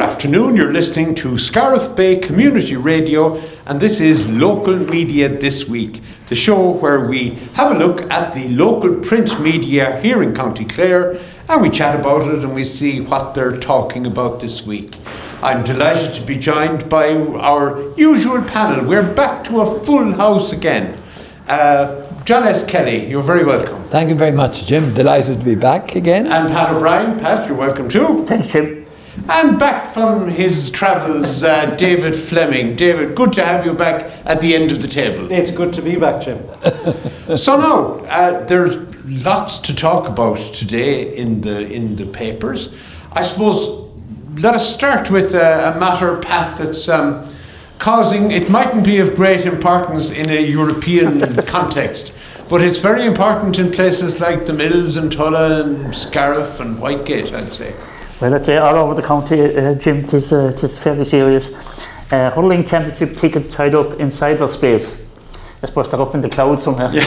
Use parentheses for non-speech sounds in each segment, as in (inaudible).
afternoon. You're listening to Scariff Bay Community Radio, and this is Local Media This Week, the show where we have a look at the local print media here in County Clare and we chat about it and we see what they're talking about this week. I'm delighted to be joined by our usual panel. We're back to a full house again. Uh, John S. Kelly, you're very welcome. Thank you very much, Jim. Delighted to be back again. And Pat O'Brien. Pat, you're welcome too. Thanks, Jim. And back from his travels, uh, David Fleming. David, good to have you back at the end of the table. It's good to be back, Jim. (laughs) so now, uh, there's lots to talk about today in the in the papers. I suppose let us start with a, a matter, Pat, that's um, causing. It mightn't be of great importance in a European (laughs) context, but it's very important in places like the Mills and Tulla and Scariff and Whitegate, I'd say. Well, I'd say all over the county, uh, Jim, it is, uh, fairly serious. Uh, hurling championship tickets tied up in cyberspace. I suppose they're up in the clouds somewhere. Yeah.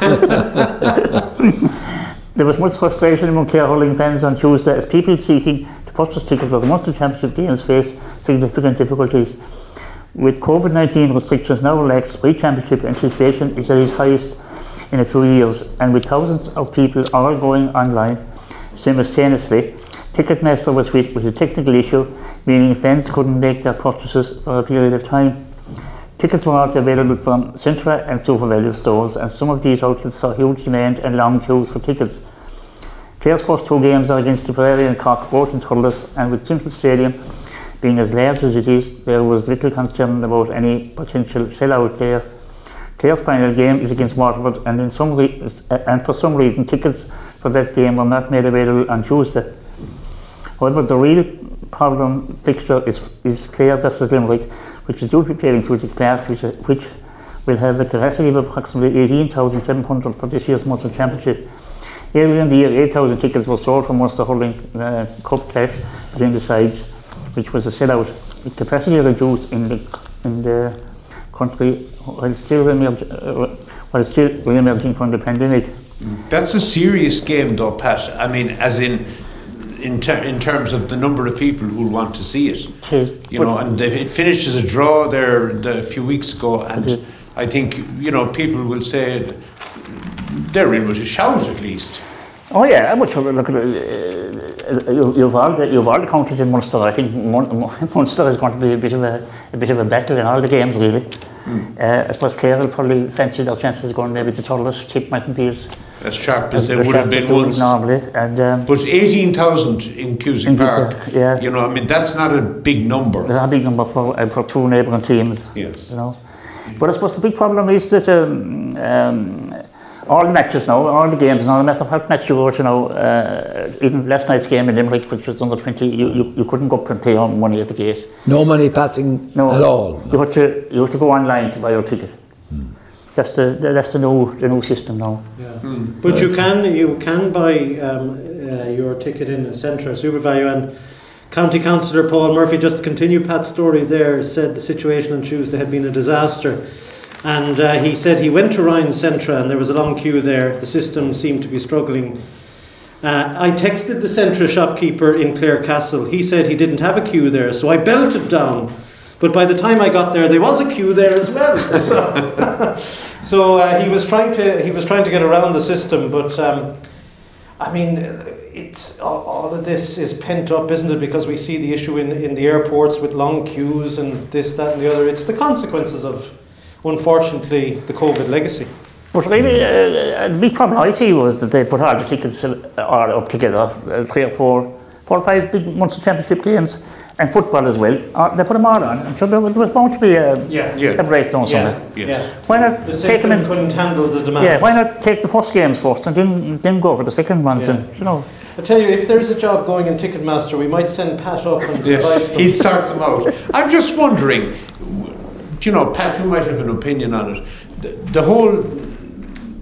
(laughs) there was much frustration among Clare hurling fans on Tuesday as people seeking to purchase tickets for the Munster Championship games face significant difficulties. With COVID 19 restrictions now relaxed, pre championship anticipation is at its highest in a few years, and with thousands of people all going online simultaneously, Ticketmaster was hit with a technical issue, meaning fans couldn't make their purchases for a period of time. Tickets were also available from Centra and SuperValu stores, and some of these outlets saw huge demand and long queues for tickets. Clare's first two games are against Tipperary and Cork, both in Thurles, and with Semple Stadium being as large as it is, there was little concern about any potential sellout there. Clare's final game is against Waterford, and, re- and for some reason, tickets for that game were not made available on Tuesday. However, the real problem fixture is, is Clare versus Limerick, which is due to be played in Cusack Park, which, which will have a capacity of approximately 18,700 for this year's Munster Championship. Earlier in the year, 8,000 tickets were sold for Munster Hurling uh, Cup clash between the sides, which was a sellout. The capacity reduced in the, in the country while still, emerge, uh, while still re-emerging from the pandemic. That's a serious game, though, Pat. I mean, as in in, ter- in terms of the number of people who want to see it. You know, and it finished as a draw there a few weeks ago, and I think you know people will say they're in with a shout at least. Oh yeah, I'm much look at uh, you've all the you've all the counties in Munster. I think (laughs) Munster is going to be a bit of a, a bit of a battle in all the games really. Mm. Uh, I suppose Clare will probably fancy their chances going maybe to Thurles. Tip mightn't be as as sharp as, as they would have been once. Normally, and um, but eighteen thousand in Cusack Park. Yeah, you know, I mean that's not a big number. Not a big number for uh, for two neighbouring teams. Yes, you know. But I suppose the big problem is that um, um, all the matches now, all the games now, no matter what match you go to now, uh, even last night's game in Limerick, which was under 20, you, you, you couldn't go up and pay your money at the gate. No money passing no, at all? You had, to, you had to go online to buy your ticket. That's the that's the new the new system now. Yeah. Mm. But you can you can buy um, uh, your ticket in a Centra SuperValu and County Councillor Paul Murphy, just to continue Pat's story there, said the situation on Tuesday had been a disaster. And uh, he said he went to Ryan Centra and there was a long queue there. The system seemed to be struggling. Uh, I texted the Centra shopkeeper in Clarecastle. He said he didn't have a queue there, so I belted down. But by the time I got there, there was a queue there as well. (laughs) So so uh, he was trying to he was trying to get around the system, but um, I mean, it's all, of this is pent up, isn't it? Because we see the issue in, in the airports with long queues and this, that, and the other. It's the consequences of, unfortunately, the COVID legacy. But really, uh, the big problem I see was that they put all the tickets uh, all up together, uh, three or four, four or five big Munster Championship games and football as well. Uh, they put them all on, so there was, there was bound to be a, yeah. Yeah. a breakdown yeah. somewhere. Yeah. yeah. Why not the take them in, couldn't handle the demand. Yeah, why not take the first games first and then then go for the second ones? Yeah. And you know. I tell you, if there's a job going in Ticketmaster, we might send Pat up and yes, (laughs) he'd sort them out. I'm just wondering, you know, Pat, you might have an opinion on it. The, the whole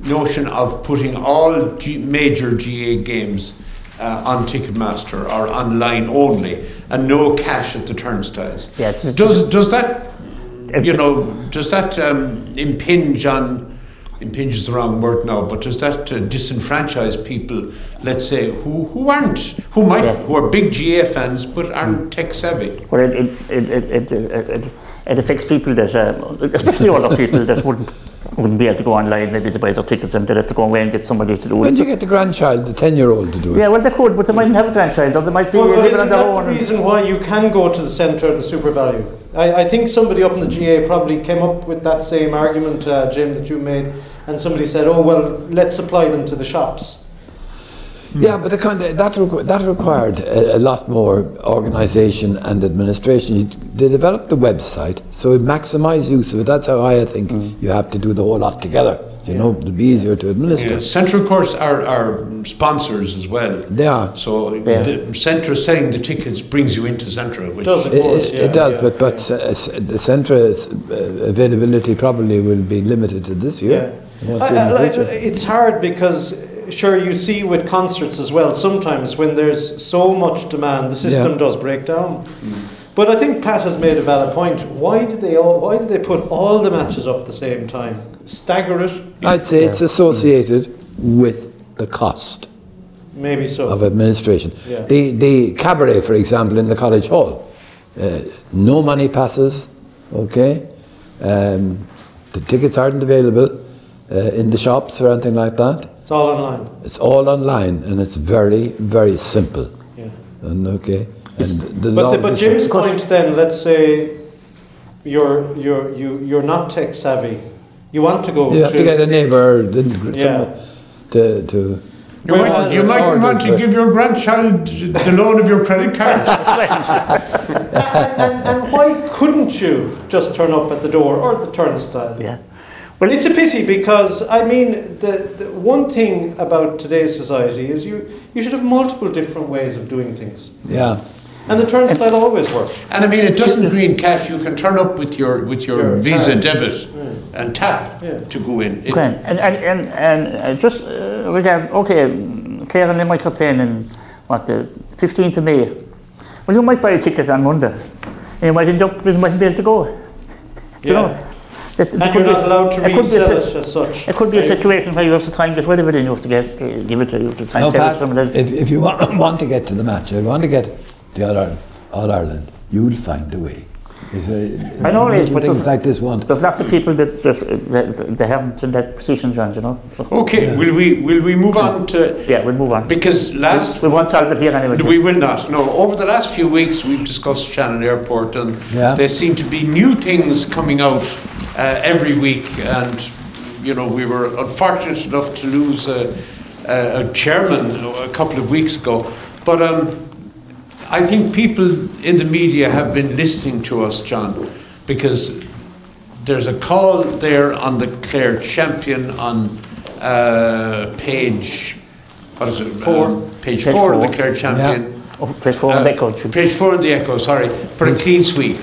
notion of putting all G- major GA games uh, on Ticketmaster or online only and no cash at the turnstiles. Yeah, does does that you know does that um, impinge on impinge is the wrong word now, but does that uh, disenfranchise people? Let's say who who aren't who might yeah. who are big GA fans but aren't tech savvy. Well, it it it it, it, it, it affects people that, uh, (laughs) especially older people that wouldn't wouldn't be able to go online maybe to buy their tickets and they'd have to go away and get somebody to do When it. did you get the grandchild, the 10 year old, to do it? Yeah, well, they could, but they mightn't have a grandchild, or they might be Well, but living isn't on their that the reason why you can go to the Centra of the SuperValu? I, I think somebody up in the GA probably came up with that same argument, uh, Jim, that you made, and somebody said, oh, well, let's supply them to the shops. Yeah, but the kind of, that, requ- that required a, a lot more organisation and administration. You, they developed the website, so it maximise use of it. That's how I think you have to do the whole lot together. You know, it'll be easier to administer. Yeah. Central Course are, are sponsors as well. They are. So Yeah. the Centra selling the tickets brings you into Centra, which Does it? It, course, it, yeah, it does, yeah, but but s- s- the Centra's uh, availability probably will be limited to this year. What's I- I- like, it's hard because, uh, sure, you see with concerts as well, sometimes when there's so much demand, the system Yeah. does break down. But I think Pat has made a valid point. Why did they all? Why did they put all the matches up at the same time? Stagger it? I'd say it's associated with the cost. Maybe so. of administration. Yeah. The, the cabaret, for example, in the college hall, uh, no money passes, okay? Um, the tickets aren't available uh, in the shops or anything like that. It's all online. It's all online and it's very, very simple. Yeah. And okay, and the But, law the, but the- Jim's point then, let's say you're you're you you're not tech savvy. You want to go. you have to get a neighbour then Yeah. someone to to. you might, you uh, might order want to give your grandchild the loan of your credit card. (laughs) and, and, and why couldn't you just turn up at the door or the turnstile? Yeah. Well, it's a pity because I mean the, the one thing about today's society is you you should have multiple different ways of doing things, Yeah. and the turnstile always worked. And I mean, it doesn't mean cash. You can turn up with your with your, Your Visa card. debit and tap Yeah. to go in. Okay, and, and, and, and uh, just uh, regard, okay, Clare and Limerick are playing in, what, the 15th of May. Well, you might buy a ticket on Monday, and you might end up, you mightn't be able to go. (laughs) Do you know? That- And you're be- not allowed to there could be a resell si- it as such. It could be a situation where you have to try and get rid of it and you have to get, uh, give it to, you have to try Now, and tell Pat, someone else. if, if you want, (coughs) want to get to the match, if you want to get the All Ireland, All Ireland you'll find a way. It's, uh, I know it is, little but things there's- like this won't. There's lots of people that, that, that, that haven't in that position, John, you know? So, Okay, will we will we move on to yeah, we'll move on. because last We won't solve it here anyway. We will not. No. Over the last few weeks, we've discussed Shannon Airport, and Yeah. there seem to be new things coming out uh, every week. And you know, we were unfortunate enough to lose a, a, a chairman a couple of weeks ago. But um, I think people in the media have been listening to us, John, because there's a call there on the Clare Champion on uh, page. What is it? Four. Um, page, Page four of the. Clare Champion. Oh, place four Uh, that coach. Page four in the Echo, sorry, for a clean sweep.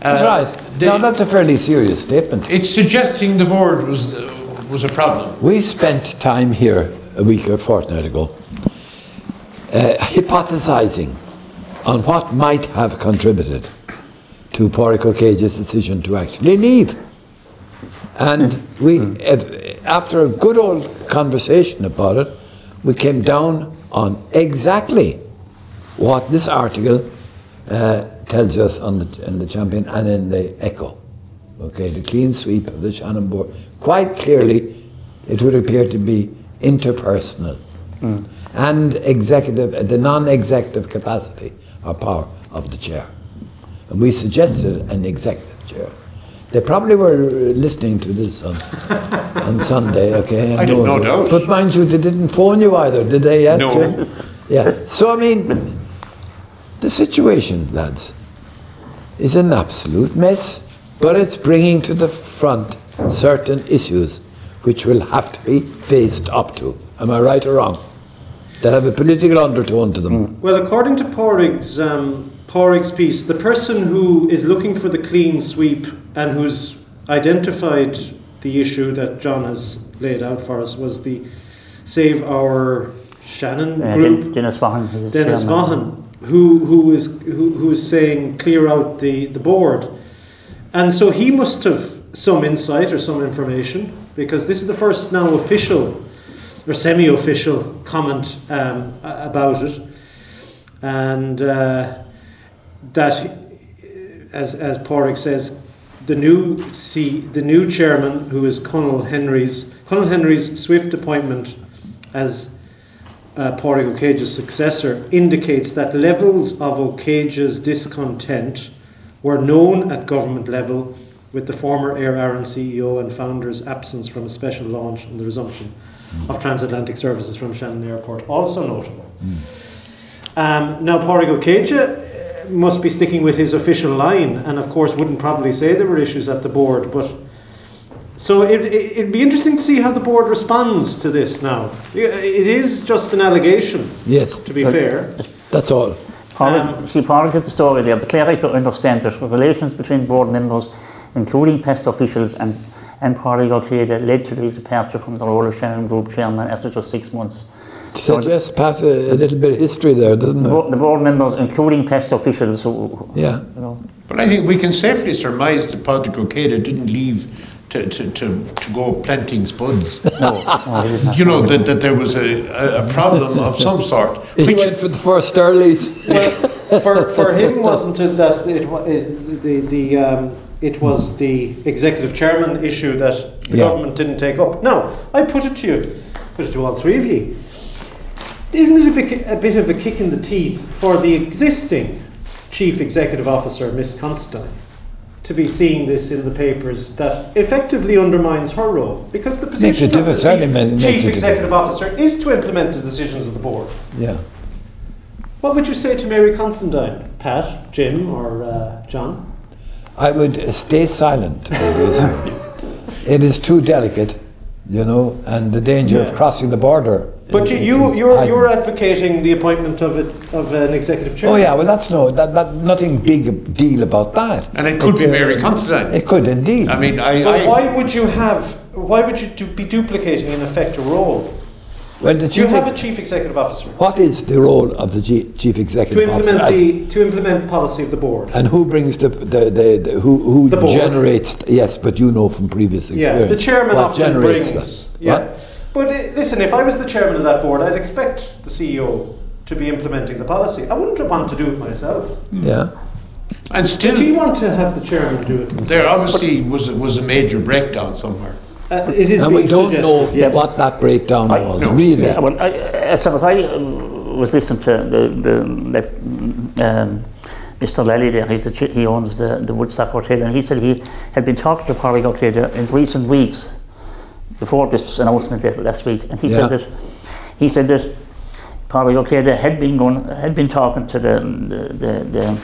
That's Uh, right. the- no, that's a fairly serious statement. It's suggesting the board was uh, was a problem. We spent time here a week or fortnight ago uh, hypothesizing on what might have contributed to Pádraig Ó Céidigh's decision to actually leave. And we, if, after a good old conversation about it, we came down on exactly what this article uh, tells us on the, in the Champion and in the Echo. Okay, the clean sweep of the Shannon board. Quite clearly, it would appear to be interpersonal and executive, the non-executive capacity or power of the chair. And we suggested an executive chair. They probably were listening to this on, (laughs) on Sunday, okay? I have no doubt. But mind you, they didn't phone you either, did they yet? No. Yeah. So, I mean, the situation, lads, is an absolute mess, but it's bringing to the front certain issues which will have to be faced up to. Am I right or wrong? That have a political undertone to them. Well, according to Páraic's, um, Páraic's piece, the person who is looking for the clean sweep and who's identified the issue that John has laid out for us was the Save Our Shannon Uh, group. Den- Dennis Vaughan. Dennis. Vaughan, who who is who, who is saying clear out the, the board, and so he must have some insight or some information. because this is the first now official or semi-official comment um, about it, and uh, that, as as Páraic says, the new C, the new chairman, who is Colonel Henry's Colonel Henry's swift appointment as uh, Pádraig Ó Céidigh's successor indicates that levels of Ó Céidigh's discontent were known at government level with the former Aer Arann CEO and founder's absence from a special launch and the resumption of transatlantic services from Shannon Airport, also notable. Um, now, Pádraig Ó Céidigh uh, must be sticking with his official line, and of course, wouldn't probably say there were issues at the board, but so it, it, it'd be interesting to see how the board responds to this now. It is just an allegation, Yes, to be fair. that's all. Paul, Um, see, Paul gets the story there. The cleric understands that relations between board members, including past officials and and Paul Ó Céidigh, led to his departure from the role of Shannon Group chairman after just six months. Suggests, Pat, a, a little bit of history there, doesn't The it? the board members, including past officials, who, who- Yeah. you know, But I think we can safely surmise that Patrick Ó Céidigh didn't leave to, to, to, to go planting spuds. (laughs) no, no, he did not. You know, that, that there was a, a, a problem of (laughs) some sort. He Which, went for the first Earlys. Well, for, for him, (laughs) wasn't it that it, wa- it, the, the, um, it was the executive chairman issue that the Yeah. government didn't take up? Now, I put it to you, put it to all three of you. Isn't it a bit, a bit of a kick in the teeth for the existing chief executive officer, Miss Considine, to be seeing this in the papers that effectively undermines her role? Because the position of the chief executive officer is to implement the decisions of the board. Yeah. What would you say to Mary Considine? Pat, Jim, or uh, John? I would uh, stay silent on this. (laughs) it is too delicate, you know, and the danger Yeah. of crossing the border. But you, you, you're, heightened. you're advocating the appointment of, it, of an executive chair. Oh yeah, well that's no, that, that nothing big deal about that. And it could be It's, uh, Mary Considine. It could indeed. I mean, I, But I, why would you have? Why would you do, be duplicating in effect a role? well, the Do you have a chief executive officer what is the role of the G, chief to executive officer? implement As- the to implement policy of the board? and who brings the, the, the, the who, who The board. generates? Yes, but you know from previous experience. Yeah, experience. the chairman what often generates brings. that. Yeah, What? But uh, listen, if I was the chairman of that board, I'd expect the CEO to be implementing the policy. I wouldn't want to do it myself. Yeah. and still, Did you want to have the chairman do it? there obviously was, a- was a major breakdown somewhere. Uh, it is And we don't know suggested, yes. what that breakdown I- was, no. really. Yeah, well, I, as far as I uh, was listening to the, the that, um, Mr. Lally there, he's the, chi- he owns the, the Woodstock Hotel, and he said he had been talking to Parry Ó Céidigh in recent weeks before this announcement last week, and he said that he said that Parry Ó Céidigh had been going had been talking to the the, the, the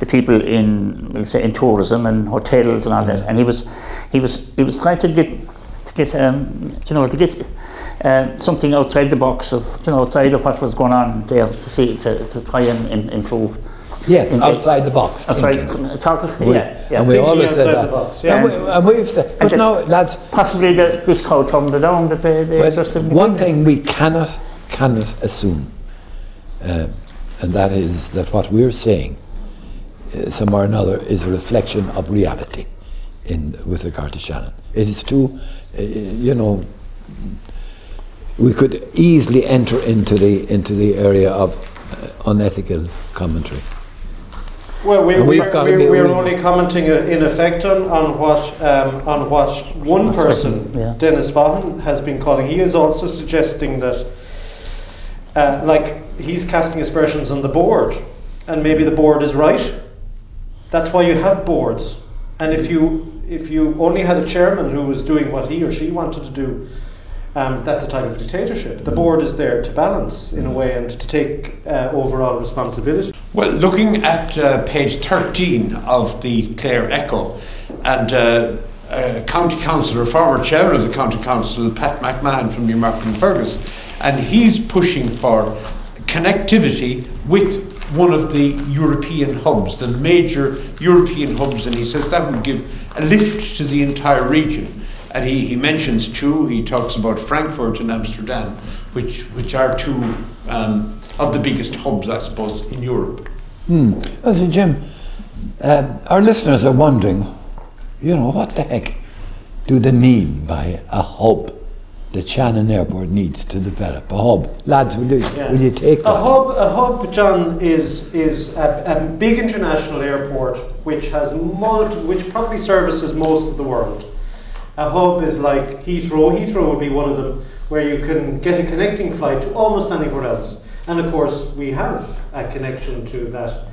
the people in we'll say in tourism and hotels and all that, and he was he was he was trying to get to get um, you know to get uh, something outside the box of you know outside of what was going on there to see to, to try and, and improve. Yes, In- outside the box. Outside, thinking. talk, We- yeah, yeah. And we Thinking always said that. the box, And, yeah. we, and we've said, but then- now, lads, Possibly the, this crowd from the down that they, they well, just didn't one thing we cannot, cannot assume, um, and that is that what we're saying, uh, somewhere or another, is a reflection of reality in with regard to Shannon. It is too, uh, you know, we could easily enter into the into the area of uh, unethical commentary. Well, we, And we, we've gotta we, be- we're we- only commenting uh, in effect on, on what um, on what one person, Yeah. Dennis Vaughan, has been calling. He is also suggesting that, uh, like, he's casting aspersions on the board, and maybe the board is right. That's why you have boards, and if you if you only had a chairman who was doing what he or she wanted to do, um, that's a type of dictatorship. The board is there to balance in a way and to take uh, overall responsibility. Well, looking at uh, page 13 of the Clare Echo, and uh, uh, County Councillor, former chairman of the County Council, Pat McMahon from Newmarket-on-Fergus, and he's pushing for connectivity with one of the European hubs, the major European hubs, and he says that would give a lift to the entire region. And he, he mentions two, he talks about Frankfurt and Amsterdam, which, which are two um, of the biggest hubs, I suppose, in Europe. Hmm. Well, so Jim, um, our listeners are wondering, you know, what the heck do they mean by a hub that Shannon Airport needs to develop? A hub, lads, will you, Yeah. will you take that? A hub, a hub, John, is is a, a big international airport which has multi, which probably services most of the world. A hub is like Heathrow. Heathrow would be one of them, where you can get a connecting flight to almost anywhere else. And of course, we have a connection to that.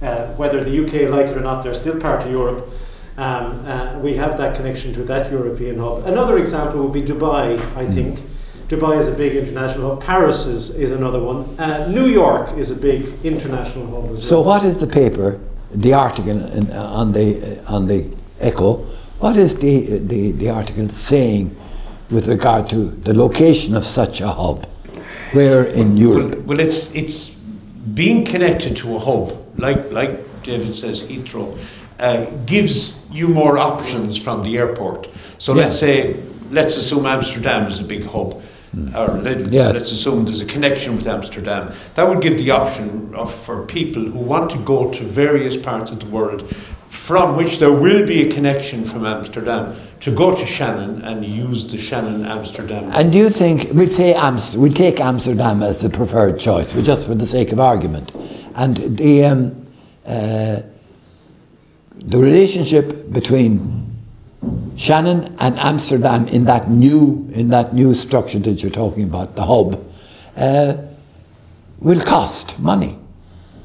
Uh, whether the UK like it or not, they're still part of Europe. Um, uh, we have that connection to that European hub. Another example would be Dubai, I think. Dubai is a big international hub. Paris is, is another one. Uh, New York is a big international hub as So well. So, what is the paper, the article in, on the uh, on the Echo? What is the, the the article saying with regard to the location of such a hub? Where in Europe? Well, well, it's it's being connected to a hub, like like David says, Heathrow, uh, gives you more options from the airport. So Yeah. let's say, let's assume Amsterdam is a big hub, or let, Yeah. let's assume there's a connection with Amsterdam. That would give the option of, for people who want to go to various parts of the world, from which there will be a connection from Amsterdam, to go to Shannon and use the Shannon Amsterdam. And do you think we'll say Amst- we'll take Amsterdam as the preferred choice, but just for the sake of argument, and the um, uh, the relationship between Shannon and Amsterdam in that new in that new structure that you're talking about, the hub, uh, will cost money.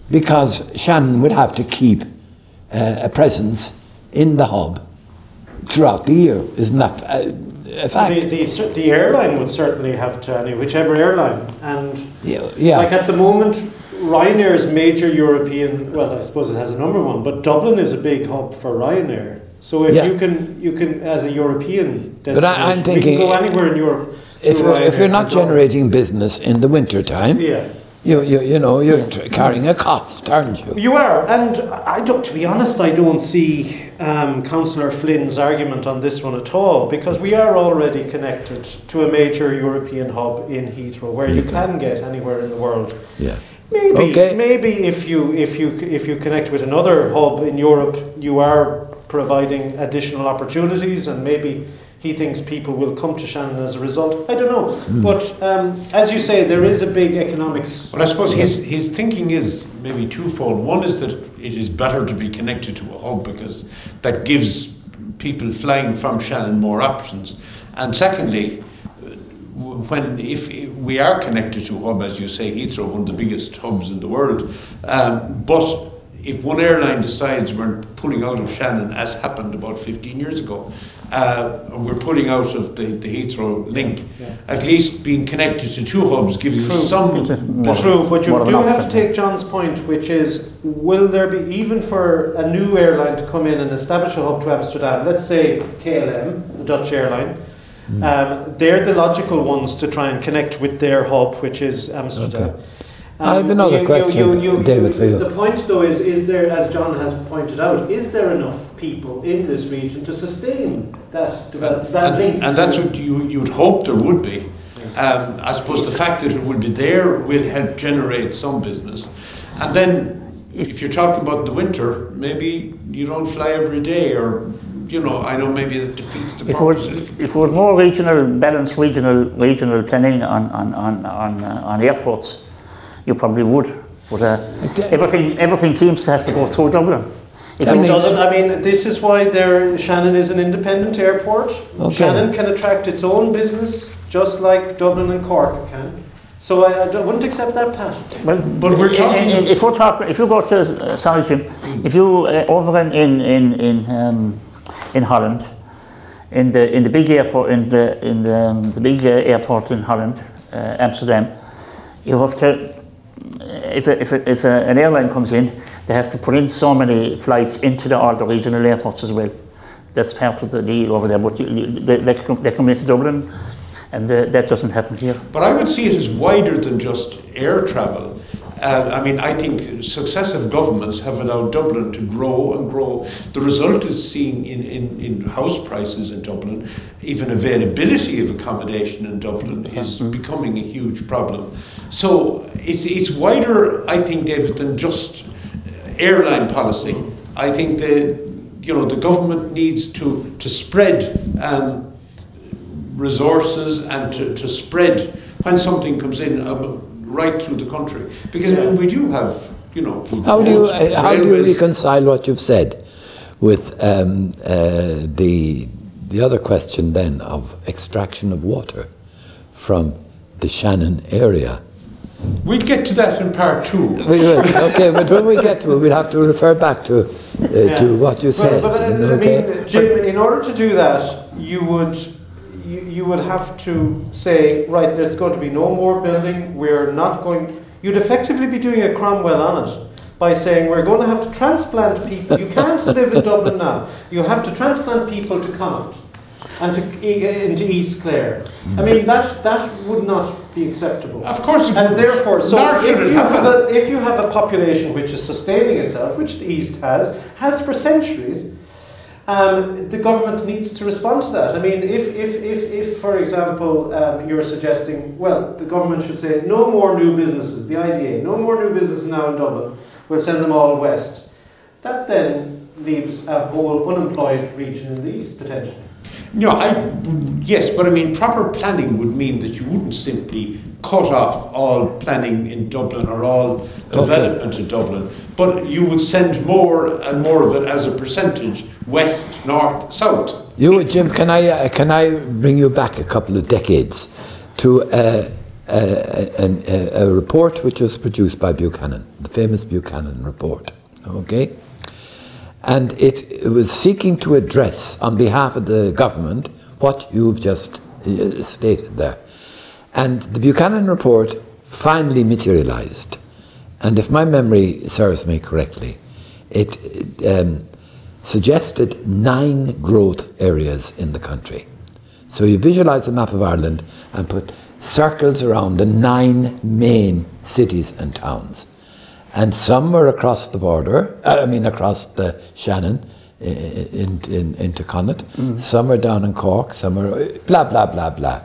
Because Shannon would have to keep uh, a presence in the hub throughout the year. Isn't that a fact? The, the, the airline would certainly have to, any whichever airline. And yeah, yeah. like at the moment, Ryanair's major European, well, I suppose it has a number one, but Dublin is a big hub for Ryanair. So if Yeah. you can, you can as a European destination, But I- I'm you thinking, can go anywhere in Europe. if, you're, if you're not generating business in the winter time, yeah. You, you, you know, you're carrying a cost, aren't you? You are, and I don't. To be honest, I don't see um, Councillor Flynn's argument on this one at all because we are already connected to a major European hub in Heathrow, where you can get anywhere in the world. Yeah. Maybe, Okay. maybe if you if you if you connect with another hub in Europe, you are providing additional opportunities, and maybe he thinks people will come to Shannon as a result. I don't know, Hmm. but um, as you say, there is a big economics. Well, I suppose his, his thinking is maybe twofold. One is that it is better to be connected to a hub because that gives people flying from Shannon more options. And secondly, when if we are connected to a hub, as you say, Heathrow, one of the biggest hubs in the world, um, but if one airline decides we're pulling out of Shannon, as happened about 15 years ago, uh, we're pulling out of the, the Heathrow link, Yeah. at least being connected to two hubs gives you some It's a- better True, but you do have to take John's point, which is will there be, even for a new airline to come in and establish a hub to Amsterdam, let's say KLM, the Dutch airline, Hmm. um, they're the logical ones to try and connect with their hub, which is Amsterdam. Okay. I have another question, David, for you. The point, though, is is there, as John has pointed out, is there enough people in this region to sustain that develop, that link? And, and that's what you, you'd hope there would be. Um, I suppose the fact that it will be there will help generate some business. And then, if you're talking about the winter, maybe you don't fly every day, or, you know, I know maybe that defeats the If purpose. if we had more regional, balanced regional, regional planning on, on, on, on, uh, on airports, you probably would. But uh, everything, everything seems to have to go through Dublin. If I It mean- doesn't. I mean, this is why there. Shannon is an independent airport. Okay. Shannon can attract its own business, just like Dublin and Cork can. So I, I wouldn't accept that, Pat. Well, But we're i- i- talking- If we're talking, if you go to, uh, sorry Jim, if you uh, over in in in in, um, in Holland, in the in the big airport in the in the, um, the big uh, airport in Holland, uh, Amsterdam, you have to. If, a, if, a, if a, an airline comes in, they have to put in so many flights into the, the regional airports as well. That's part of the deal over there. But you, you, they, they, come, they come into Dublin, and uh, that doesn't happen here. But I would see it as wider than just air travel. Uh, I mean, I think successive governments have allowed Dublin to grow and grow. The result is seen in, in, in house prices in Dublin. Even availability of accommodation in Dublin is becoming a huge problem. So it's, it's wider, I think, David, than just airline policy. I think the, you know, the government needs to, to spread um, resources and to, to spread when something comes in uh, right through the country. Because I mean, we do have, you know. How do you, uh, how do you reconcile what you've said with um, uh, the, the other question then of extraction of water from the Shannon area? We'll get to that in part two. We will, (laughs) okay, but when we get to it, we'll have to refer back to, uh, to what you said. Well, but uh, okay? I mean, Jim, in order to do that, you would you, you would have to say, right, there's going to be no more building. We're not going. You'd effectively be doing a Cromwell on it by saying we're going to have to transplant people. You can't (laughs) live in Dublin now. You have to transplant people to Connaught and to into East Clare. I mean, that that would not be acceptable. Of course And therefore, so if you, have a, if you have a population which is sustaining itself, which the East has, has for centuries, um, the government needs to respond to that. I mean, if, if, if, if for example, um, you're suggesting, well, the government should say no more new businesses, the IDA, no more new businesses now in Dublin, we'll send them all west. That then leaves a whole unemployed region in the East, potentially. No, I, yes, but I mean, proper planning would mean that you wouldn't simply cut off all planning in Dublin or all development in Dublin, but you would send more and more of it as a percentage west, north, south. You, Jim, can I, uh, can I bring you back a couple of decades to uh, uh, an- a, a report which was produced by Buchanan, the famous Buchanan report, okay? And it, was seeking to address, on behalf of the government, what you've just uh, stated there. And the Buchanan report finally materialized. And if my memory serves me correctly, it um, suggested nine growth areas in the country. So you visualize the map of Ireland and put circles around the nine main cities and towns. And some were across the border, uh, I mean, across the Shannon in, in, into Connaught. Some are down in Cork, some are blah, blah, blah, blah.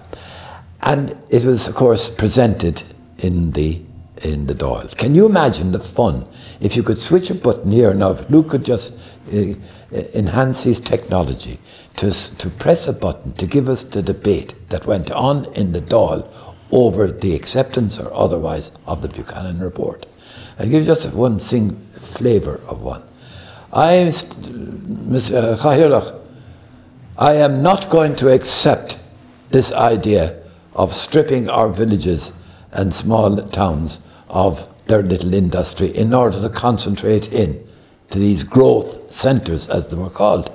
And it was, of course, presented in the in the Dáil. Can you imagine the fun if you could switch a button here now? If Luke could just uh, enhance his technology to to press a button to give us the debate that went on in the Dáil over the acceptance or otherwise of the Buchanan report. I'll give just one sing flavour of one. I, Mr. Chahirach, uh, I am not going to accept this idea of stripping our villages and small towns of their little industry in order to concentrate in to these growth centres, as they were called.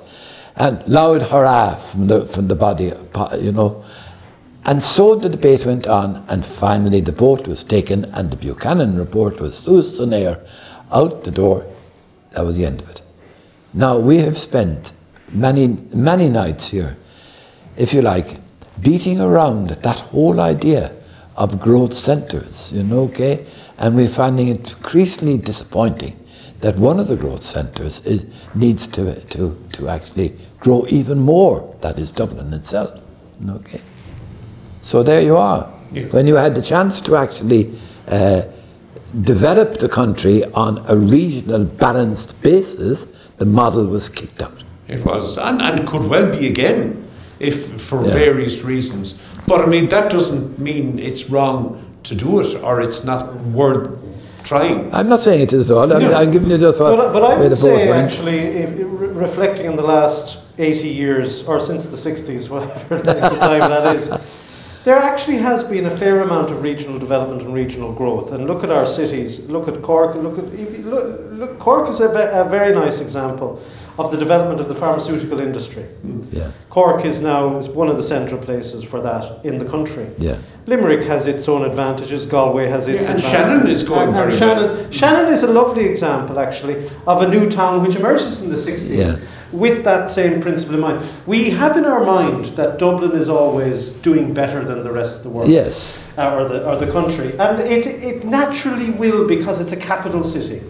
And loud hurrah from the, from the body, you know. And so the debate went on, and finally the vote was taken, and the Buchanan report was sus sonair, out the door. That was the end of it. Now, we have spent many, many nights here, if you like, beating around that whole idea of growth centres, you know, okay? And we're finding it increasingly disappointing that one of the growth centres needs to, to, to actually grow even more, that is Dublin itself, okay? So there you are. Yes. When you had the chance to actually uh, develop the country on a regional balanced basis, the model was kicked out. It was, and, and could well be again, if for Yeah. various reasons. But I mean, that doesn't mean it's wrong to do it or it's not worth trying. I'm not saying it is at all. I'm, No. I'm giving you just what But, but I where would say, went. actually, if, re- reflecting on the last 80 years, or since the 60s, (laughs) whatever length of time that is, there actually has been a fair amount of regional development and regional growth. And look at our cities. Look at Cork. Look at if you look, look, Cork is a, ve- a very nice example of the development of the pharmaceutical industry. Mm. Yeah, Cork is now is one of the central places for that in the country. yeah. Limerick has its own advantages. Galway has its Yeah, and advantages. Shannon is going And- and very Shannon, Shannon is a lovely example, actually, of a new town which emerges in the 60s Yeah. With that same principle in mind. We have in our mind that Dublin is always doing better than the rest of the world Yes. uh, or, the, or the country. And it, it naturally will because it's a capital city.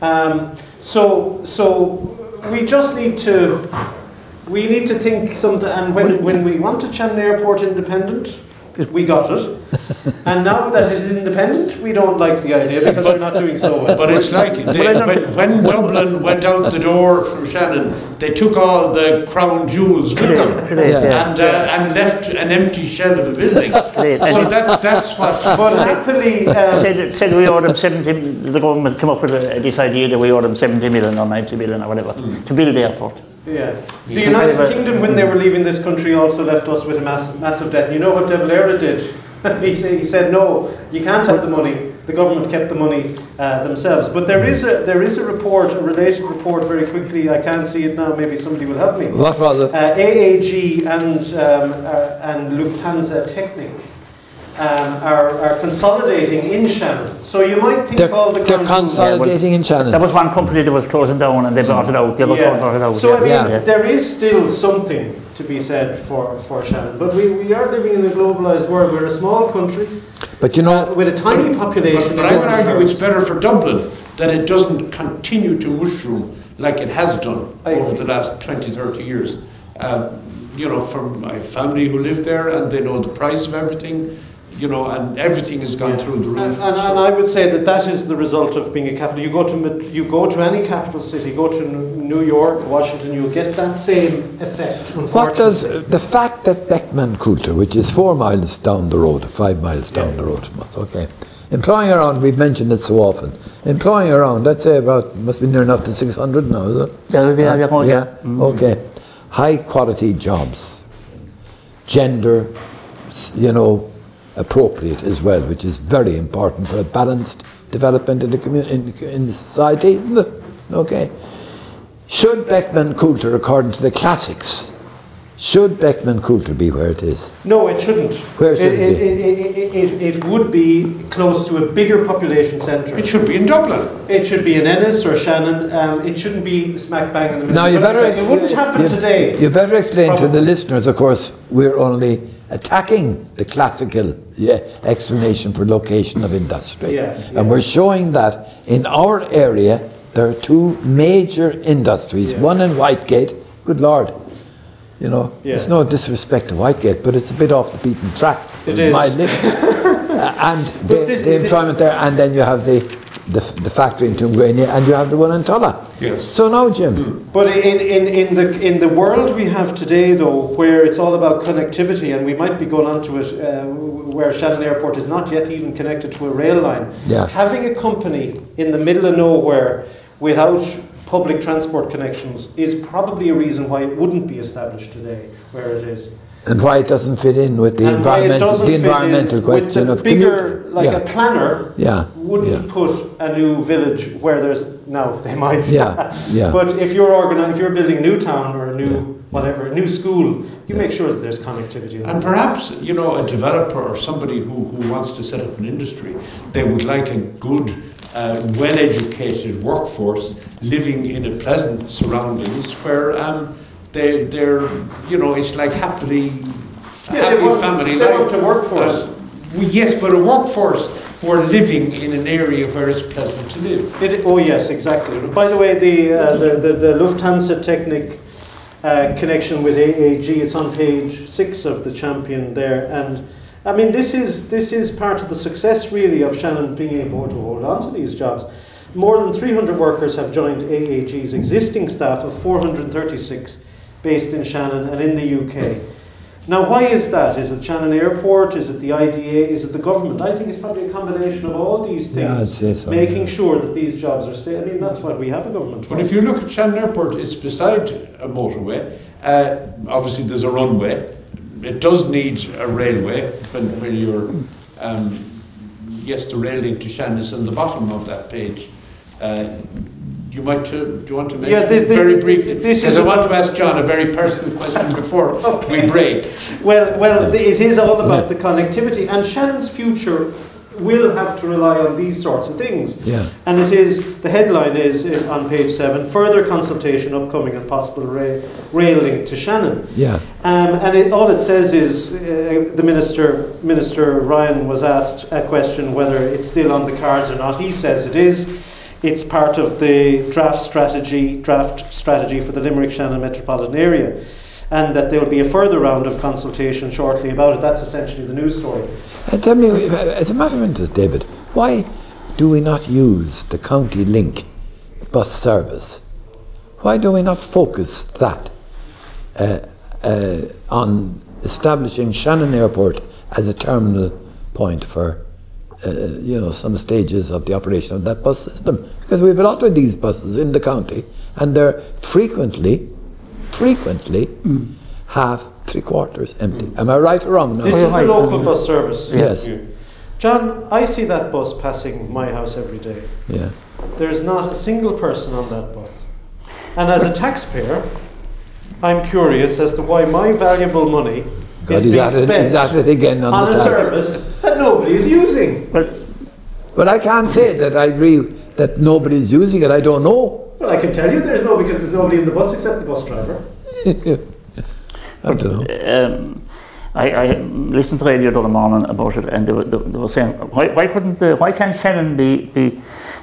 Um, so, so we just need to we need to think some and when, when we want to Shannon Airport independent we got it. (laughs) and now that it is independent, we don't like the idea because we're not doing so well. But it's like they, when, when Dublin went out the door from Shannon, they took all the crown jewels with them Yeah. and, uh, and left an empty shell of a building. So that's that's what. But happily, um, said, said we owe them 70, the government came up with uh, this idea that we owe them 70 million or 90 million or whatever to build the airport. Yeah. The United Kingdom, when they were leaving this country, also left us with a mass, massive debt. You know what De Valera did? (laughs) he, said, he said, no, you can't have the money. The government kept the money uh, themselves. But there is, a, there is a report, a related report, very quickly. I can't see it now. Maybe somebody will help me. What was it? Uh, AAG and, um, uh, and Lufthansa Technik um, are, are consolidating in Shannon. So you might think They're, all the they're ground- consolidating in Shannon. There was one company that was closing down and they brought it out. The other yeah. brought it out. So I mean, Yeah. there is still something to be said for, for Shannon. But we, we are living in a globalised world. We're a small country But you know, with a tiny population. But, but I would argue it's better for Dublin that it doesn't continue to mushroom like it has done I over agree. the last 20, 30 years. Uh, you know, from my family who live there and they know the price of everything, you know, and everything has gone through the roof. and, and I would say that that is the result of being a capital. You go to you go to any capital city, go to New York, Washington, you'll get that same effect. what does the fact that Beckman Coulter, which is four miles down the road, five miles down the road from us, okay, employing around, we've mentioned it so often, employing around, let's say about, must be near enough to 600 now, is it? Yeah, yeah, yeah, yeah. yeah. Mm-hmm. Okay. High quality jobs, gender, you know, appropriate as well, which is very important for a balanced development in the community, in, in the society. Okay. Should Beckman Coulter, according to the classics, should Beckman Coulter be where it is? No, it shouldn't. Where should it, it be? it, it, it, it, it would be close to a bigger population centre. It should be in Dublin. It should be in Ennis or Shannon. Um, it shouldn't be smack bang in the middle. Now you But better. it wouldn't happen you- today. You better explain to the listeners. Of course, we're only attacking the classical yeah, explanation for location of industry, Yeah, yeah. and we're showing that in our area there are two major industries. One in Whitegate. Good Lord. You know, it's no disrespect to Whitegate, but it's a bit off the beaten track. It in My living. (laughs) Uh, and the, this- the- employment there, and then you have the, the, the factory in Tuamgraney, and you have the one in Tulla. Yes. So now, Jim, But in, in, in, the, in the world we have today, though, where it's all about connectivity, and we might be going on to it, uh, where Shannon Airport is not yet even connected to a rail line, Yeah. having a company in the middle of nowhere without public transport connections is probably a reason why it wouldn't be established today where it is. And why it doesn't fit in with the And why environmental, doesn't the environmental with question the of bigger, commute. like yeah. a planner Yeah, wouldn't yeah. put a new village where there's no, (laughs) they might. Yeah, yeah. but if you're organi- if you're building a new town or a new Yeah, whatever, a new school, you make sure that there's connectivity. And perhaps, you know, a developer or somebody who, who wants to set up an industry, they would like a good, uh, well educated workforce living in a pleasant surroundings where um, they, they're, you know, it's like happily, Yeah, they happy want- family they life. want a workforce. Uh, we- yes, but a workforce who are living in an area where it's pleasant to live. It, oh yes, exactly. By the way, the uh, the, the, the Lufthansa Technik uh, connection with AAG, it's on page six of the champion there, and I mean this is this is part of the success really of Shannon being able to hold on to these jobs. More than 300 workers have joined AAG's existing staff of 436 based in Shannon and in the UK. Now, why is that? Is it Shannon Airport? Is it the IDA? Is it the government? I think it's probably a combination of all these things Yeah, I'd say so, making yeah. sure that these jobs are staying. I mean, that's what we have a government for. But if you look at Shannon Airport, it's beside a motorway. Uh, obviously, there's a runway. It does need a railway when, when you're. Um, yes, the rail link to Shannon is on the bottom of that page. Uh, you might. Uh, do you want to mention Yeah, very briefly? this Because is I want to ask John a very personal question before (laughs) Okay. we break. well, well, the- it is all about Yeah. the connectivity, and Shannon's future will have to rely on these sorts of things. Yeah. And it is the headline is in, on page seven: further consultation upcoming and possible rail, rail link to Shannon. Yeah. Um, and it, all it says is uh, the minister, Minister Ryan, was asked a question whether it's still on the cards or not. He says it is. It's part of the draft strategy, draft strategy for the Limerick Shannon metropolitan area. and that there will be a further round of consultation shortly about it. That's essentially the news story. Uh, tell me, as a matter of interest, David, why do we not use the County Link bus service? Why do we not focus that uh, uh, on establishing Shannon Airport as a terminal point for, uh, you know, some stages of the operation of that bus system? Because we have a lot of these buses in the county, and they're frequently, frequently, half, three quarters empty. Am I right or wrong? now? This is the right. local bus service. Yes. John, I see that bus passing my house every day. Yeah. There's not a single person on that bus. And as a taxpayer, I'm curious as to why my valuable money God, is he's being at it- spent he's at it again on on the a tax. service that nobody is using. Well, But I can't say that I agree that nobody is using it. I don't know. Well, I can tell you there's no because there's nobody in the bus except the bus driver. (laughs) I don't know. um, I, I listened to radio the other morning about it, and they were, they, they were saying, why, why couldn't the, why can't Shannon be be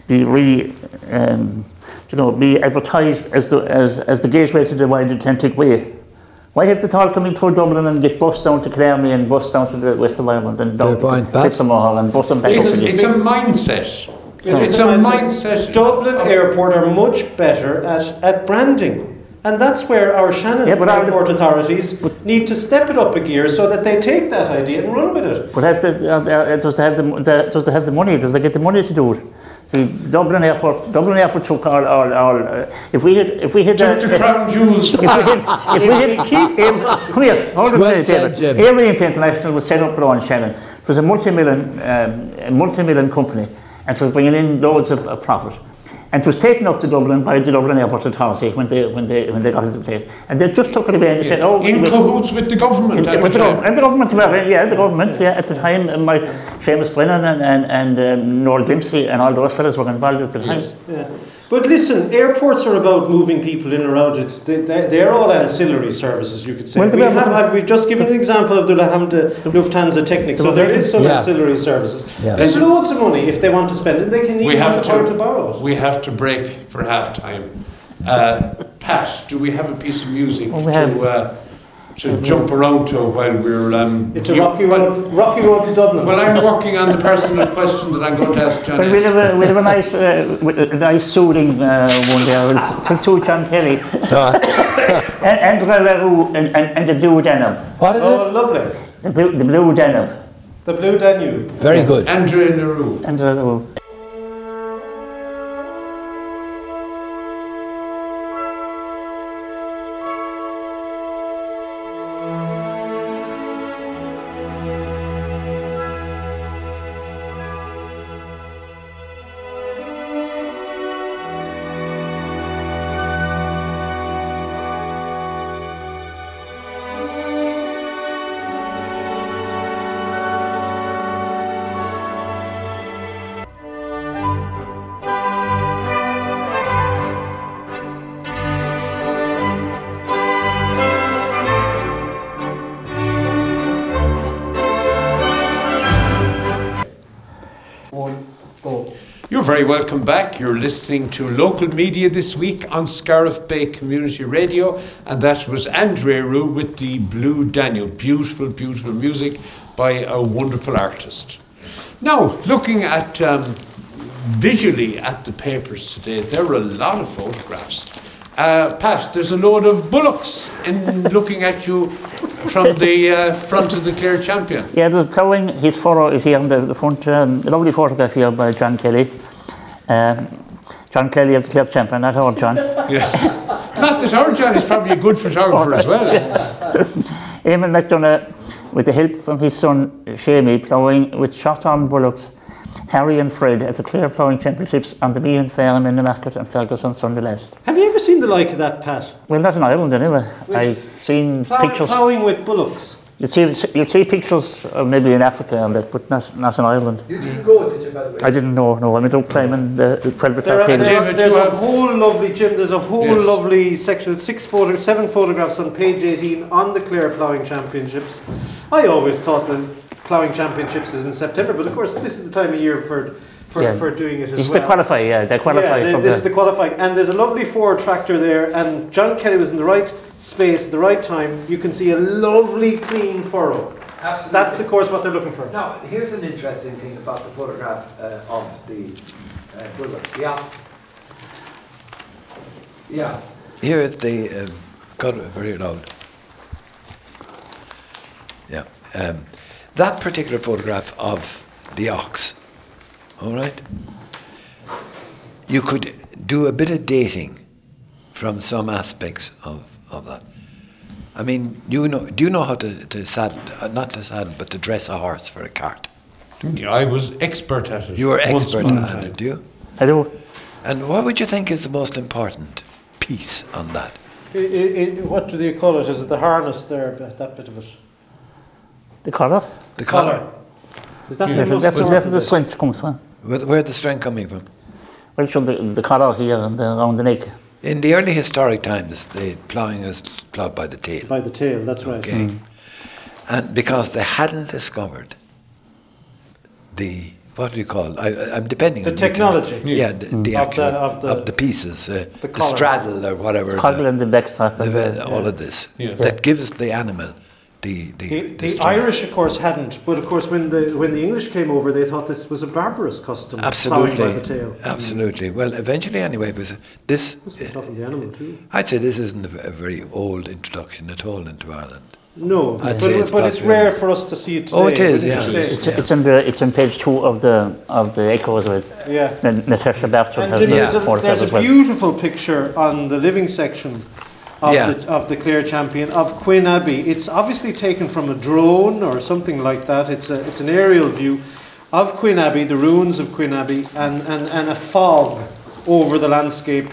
be re, um, you know, be advertised as the as, as the gateway to the Wild Atlantic Way? Why have the all coming through Dublin and get bussed down to Killarney and bussed down to the west of Ireland and Fair down point, to Pat. Pixamoor and bus them back It's, up again? it's a mindset. It It's is a mindset. Dublin of- Airport are much better at, at branding. And that's where our Shannon Yeah, but are the- Airport authorities need to step it up a gear so that they take that idea and run with it. But have the, uh, uh, does they have the, the does they have the money? Does they get the money to do it? See, Dublin Airport, Dublin Airport took all, all, all uh, if we had, if we had, Took the crown jewels. if we had, if we had, (laughs) Air- come here, hold on Well a minute, said, David. Jim. Aer Rianta International was set up by around Shannon. It was a multi-million, um, a multi-million company, and it was bringing in loads of, of profit. And it was taken up to Dublin by the Dublin Airport Authority when they, when they, when they got into place. And they just took it away and they said, oh, In we- cahoots with the government in- at the with the, gov- time. and the government yeah, the government, yeah, at the time, uh, my Seamus Brennan and, and, and um, Noel Dempsey and all those fellas were involved at the time. Yeah. But listen, airports are about moving people in and around. It's, they, they, they're all ancillary services, you could say. Well, we the- have, have, we've just given an example of the Lufthansa, Lufthansa Technik, so there is some Yeah. ancillary services. Yeah. There's Listen. loads of money if they want to spend it. They can We even have to, to, borrow it. we have to break for half time. Uh, Pat, do we have a piece of music Well, we have- to, uh, to jump around to while we're. Um, It's a you- rocky well- road, rocky road to Dublin. Well, I'm working on the personal (laughs) question that I'm going to ask John. But we S. have a, we have a nice, uh, with a nice soothing uh, one there. It's to, to John Kelly. (laughs) and, and Raru and, and, and the Blue Danube. What is oh, it? lovely. The Blue, the Blue Danube. The Blue Danube. Very good. Andre Leroux. And Raru. Very welcome back. You're listening to local media this week on Scariff Bay Community Radio, and that was Andre Rieu with the Blue Daniel. Beautiful, beautiful music by a wonderful artist. Now, looking at um, visually at the papers today, there are a lot of photographs. Uh, Pat, there's a load of bullocks in (laughs) looking at you from the uh, front of the Clare Champion. Yeah, the ploughing, his photo is here on the, the front. Um, lovely photograph here by John Kelly. Um, John Kelly of the club champion, not our John. Yes. Not that our John is probably a good photographer as well. (laughs) Eamon McDonough, with the help from his son Shamey, ploughing with shot on bullocks, Harry and Fred at the Clare Ploughing Championships on the Meehan Farm in Newmarket-on-Fergus Sunday last. Have you ever seen the like of that, Pat? Well, not in Ireland anyway. I've seen Plough, pictures. ploughing with bullocks. You see, you see pictures uh, maybe in Africa and that, but not, not in Ireland. You didn't go, did you, by the way? I didn't know. No, I went out climbing the, the 12 There are, o'clock there are- David, there's a whole lovely Jim. There's a whole Yes. lovely section, six photo, seven photographs on page 18 on the Clare Ploughing Championships. I always thought the Ploughing Championships is in September, but of course this is the time of year for for, Yeah. for doing it as This is well. the qualify, yeah, they qualify yeah, from this is the, the qualifying. And there's a lovely Ford tractor there, and John Kelly was in the right space at the right time. You can see a lovely clean furrow. Absolutely. That's, of course, what they're looking for. Now, here's an interesting thing about the photograph uh, of the uh, bullet. Yeah. Yeah. Here is the. Um, got very loud. Yeah. Um, that particular photograph of the ox, all right? You could do a bit of dating from some aspects of, of that. I mean, you know, do you know how to, to saddle, uh, not to saddle, but to dress a horse for a cart? Yeah, I was expert at it. You were expert at it, do you? I do, And what would you think is the most important piece on that? I- I- I- what do you call it? Is it the harness there, that that bit of it? the collar? The collar. Is that the That's, most that's, where- that's important where the bit? strength comes from. Where, where's the strength coming from? Well, sure, the, the collar here and the, around the neck. In the early historic times, the ploughing was ploughed by the tail. By the tail, that's right. Okay. Mm. And because they hadn't discovered the, what do you call? I, I'm depending The on you to- technology. Yeah, the, the mm. Of actual, of of the- the, pieces, uh, the the, straddle or whatever. Coggle the- and the backstrap. the and ve- the, all of this. Yeah. That gives the animal the, the, The, the strength. Irish, of course, hadn't, but of course, when the when the English came over, they thought this was a barbarous custom. Absolutely. by the tail. Absolutely. Well, eventually, anyway, because this, Must be tough the animal too. I'd say this isn't a, v- a very old introduction at all into Ireland. No, I'd but, say it's but it's rare for us to see it today. Oh, it is, wouldn't you yeah. say? it's, it's in the it's in page two of the of the echoes with Yeah. N- Natasha Barton And has Jimmy, the there's, a, there's a well. beautiful picture on the living section of, Yeah. the, of the Clare Champion of Quin Abbey. It's obviously taken from a drone or something like that. It's, a, it's an aerial view of Quin Abbey, the ruins of Quin Abbey, and, and, and a fog over the landscape.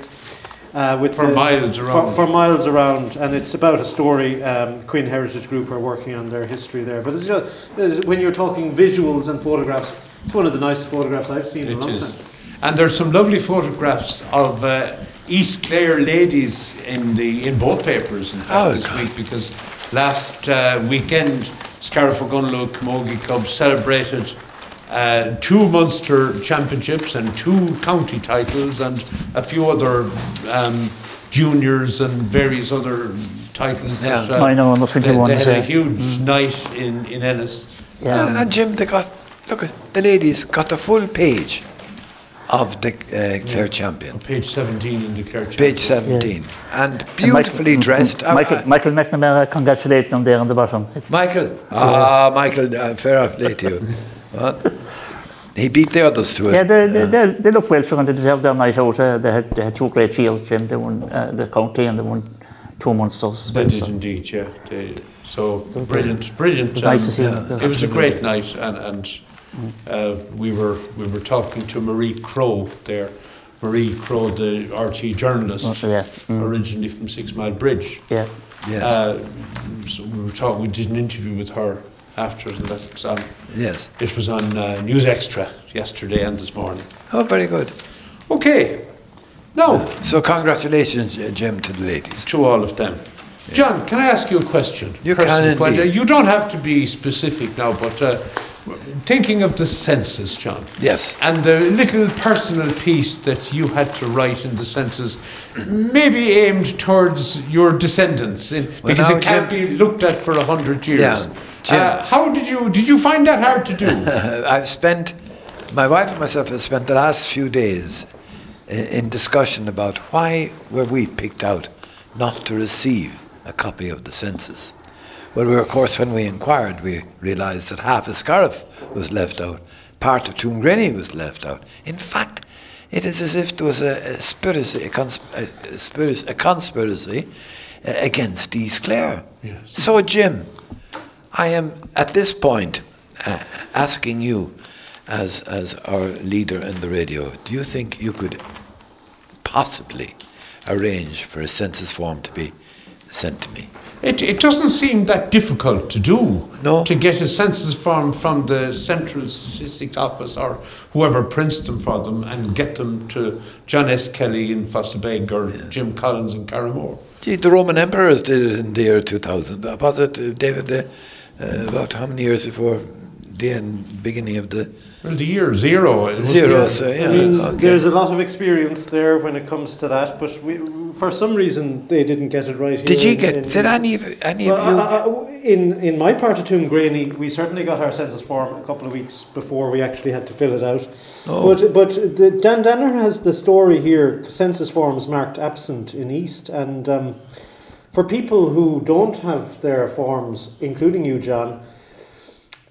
Uh, with For the- miles around. For, miles around, and it's about a story. Um, Quin Heritage Group are working on their history there. But it's just, it's- when you're talking visuals and photographs, it's one of the nicest photographs I've seen in a long is. time. And there's some lovely photographs of uh, East Clare ladies in the in both papers in fact Oh, this God. week because last uh, weekend Scariff Ogonnelloe Camogie Club celebrated uh, two Munster championships and two county titles and a few other um, juniors and various other titles. Yeah. that, uh, Minor under they, they 21s, had a yeah. huge night in, in Ennis. Yeah. And, and Jim, they got, look at, the ladies got the full page of the uh, Clare champion. Page 17 in the Clare champion. Page 17. And And beautifully Michael- dressed. I- Michael, I- Michael McNamara congratulating them there on the bottom. It's, Michael. Ah, Michael, uh, fair play to you. (laughs) What? He beat the others to it. yeah, they, they, they, they look well sure and they deserve their night out. Uh, they, had, they had two great years, Jim. They won uh, the county and they won two Munsters. They well, did so indeed, yeah. They, so brilliant, brilliant. It was nice to see um, them. It was a great night, and, and uh, we were we were talking to Marie Crowe there. Marie Crowe, the RTÉ journalist, Oh, yeah. Mm. originally from Six Mile Bridge. Yeah. Yes. Uh, so we were talking. We did an interview with her after, and that's on. yes. It was on uh, News Extra yesterday and this morning. Oh, very good. Okay, now So, congratulations, uh, Jim, to the ladies. to all of them. John, can I ask you a question? You can Personal que- indeed. You don't have to be specific now, but uh, thinking of the census, John. Yes. And the little personal piece that you had to write in the census, maybe aimed towards your descendants, in, Well, because it can't Jim- be looked at for a hundred years. Yeah, Jim. Uh, how did you did you find that hard to do? Uh, (laughs) I've spent, my wife and myself have spent the last few days in discussion about why were we picked out not to receive a copy of the census. Well, we, of course, when we inquired, we realised that half of Scariff was left out, part of Tuamgraney was left out. In fact, it is as if there was a, a, conspiracy, a, cons- a, a spiracy- a conspiracy uh, against East Clare. Yes. So, Jim, I am at this point uh, asking you, as as our leader in the radio, do you think you could possibly arrange for a census form to be sent to me? It, it doesn't seem that difficult to do. No. To get a census form from the Central Statistics Office or whoever prints them for them and get them to John S. Kelly in Fossabeg or Jim Collins in Carramore. Gee, the Roman emperors did it in the year 2000. Was it, uh, David, uh, uh, about how many years before the end, beginning of the Well, the year zero. Zero, so yeah. I mean, okay. there's a lot of experience there when it comes to that, but we, for some reason they didn't get it right. Did here you in- get? in- Did any of any Well, of you? I- I- in in my part of Tuamgraney, we certainly got our census form a couple of weeks before we actually had to fill it out. Oh. But but the, Dan Danaher has the story here: census forms marked absent in East, and um, for people who don't have their forms, including you, John.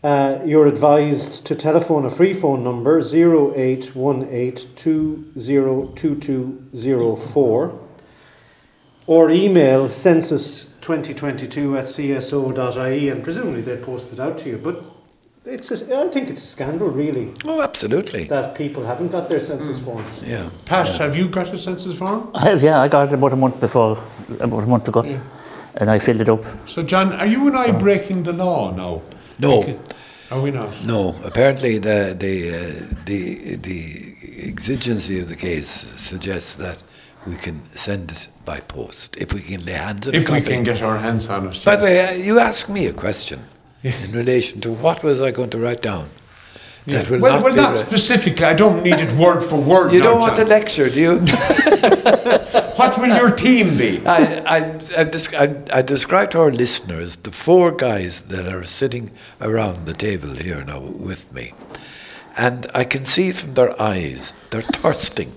Uh, you're advised to telephone a free phone number 0818202204 or email census2022 at cso.ie and presumably they'll post it out to you. But it's a, I think it's a scandal, really, oh, absolutely. that people haven't got their census forms. Yeah. Pat, have you got a census form? I have, yeah, I got it about a month before, about a month ago, and I filled it up. So, John, are you and I breaking the law now? No. Are we not? No, apparently the the uh, the the exigency of the case suggests that we can send it by post if we can lay hands on a If we can get our hands on it. By the way, uh, you asked me a question in relation to what was I going to write down. Yeah. That will well, not well, not specifically. I don't need it word for word. You now, don't want a John. lecture, do you? (laughs) What will your team be? I, I, I, desc- I, I described to our listeners the four guys that are sitting around the table here now with me. And I can see from their eyes, they're thirsting,